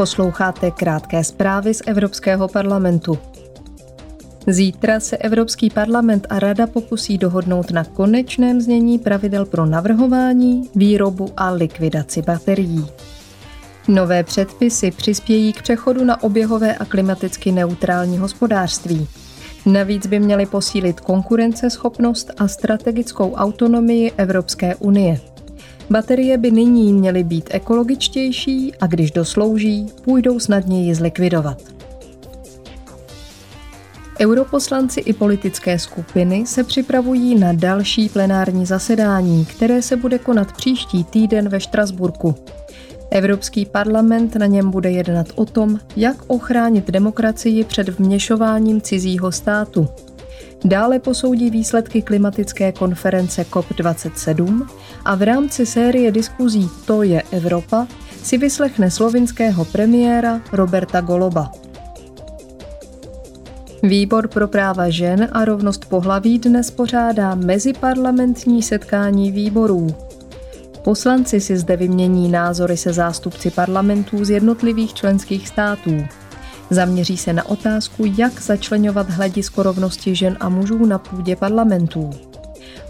Posloucháte krátké zprávy z Evropského parlamentu. Zítra se Evropský parlament a Rada pokusí dohodnout na konečném znění pravidel pro navrhování, výrobu a likvidaci baterií. Nové předpisy přispějí k přechodu na oběhové a klimaticky neutrální hospodářství. Navíc by měly posílit konkurenceschopnost a strategickou autonomii Evropské unie. Baterie by nyní měly být ekologičtější a když doslouží, půjdou snadněji zlikvidovat. Europoslanci i politické skupiny se připravují na další plenární zasedání, které se bude konat příští týden ve Štrasburku. Evropský parlament na něm bude jednat o tom, jak ochránit demokracii před vměšováním cizího státu. Dále posoudí výsledky klimatické konference COP27 a v rámci série diskuzí To je Evropa si vyslechne slovinského premiéra Roberta Goloba. Výbor pro práva žen a rovnost pohlaví dnes pořádá meziparlamentní setkání výborů. Poslanci si zde vymění názory se zástupci parlamentů z jednotlivých členských států. Zaměří se na otázku, jak začlenovat hledisko rovnosti žen a mužů na půdě parlamentů.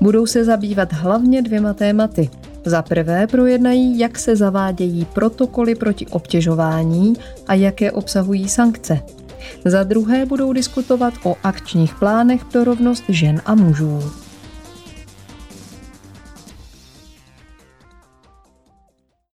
Budou se zabývat hlavně dvěma tématy. Za prvé projednají, jak se zavádějí protokoly proti obtěžování a jaké obsahují sankce. Za druhé budou diskutovat o akčních plánech pro rovnost žen a mužů.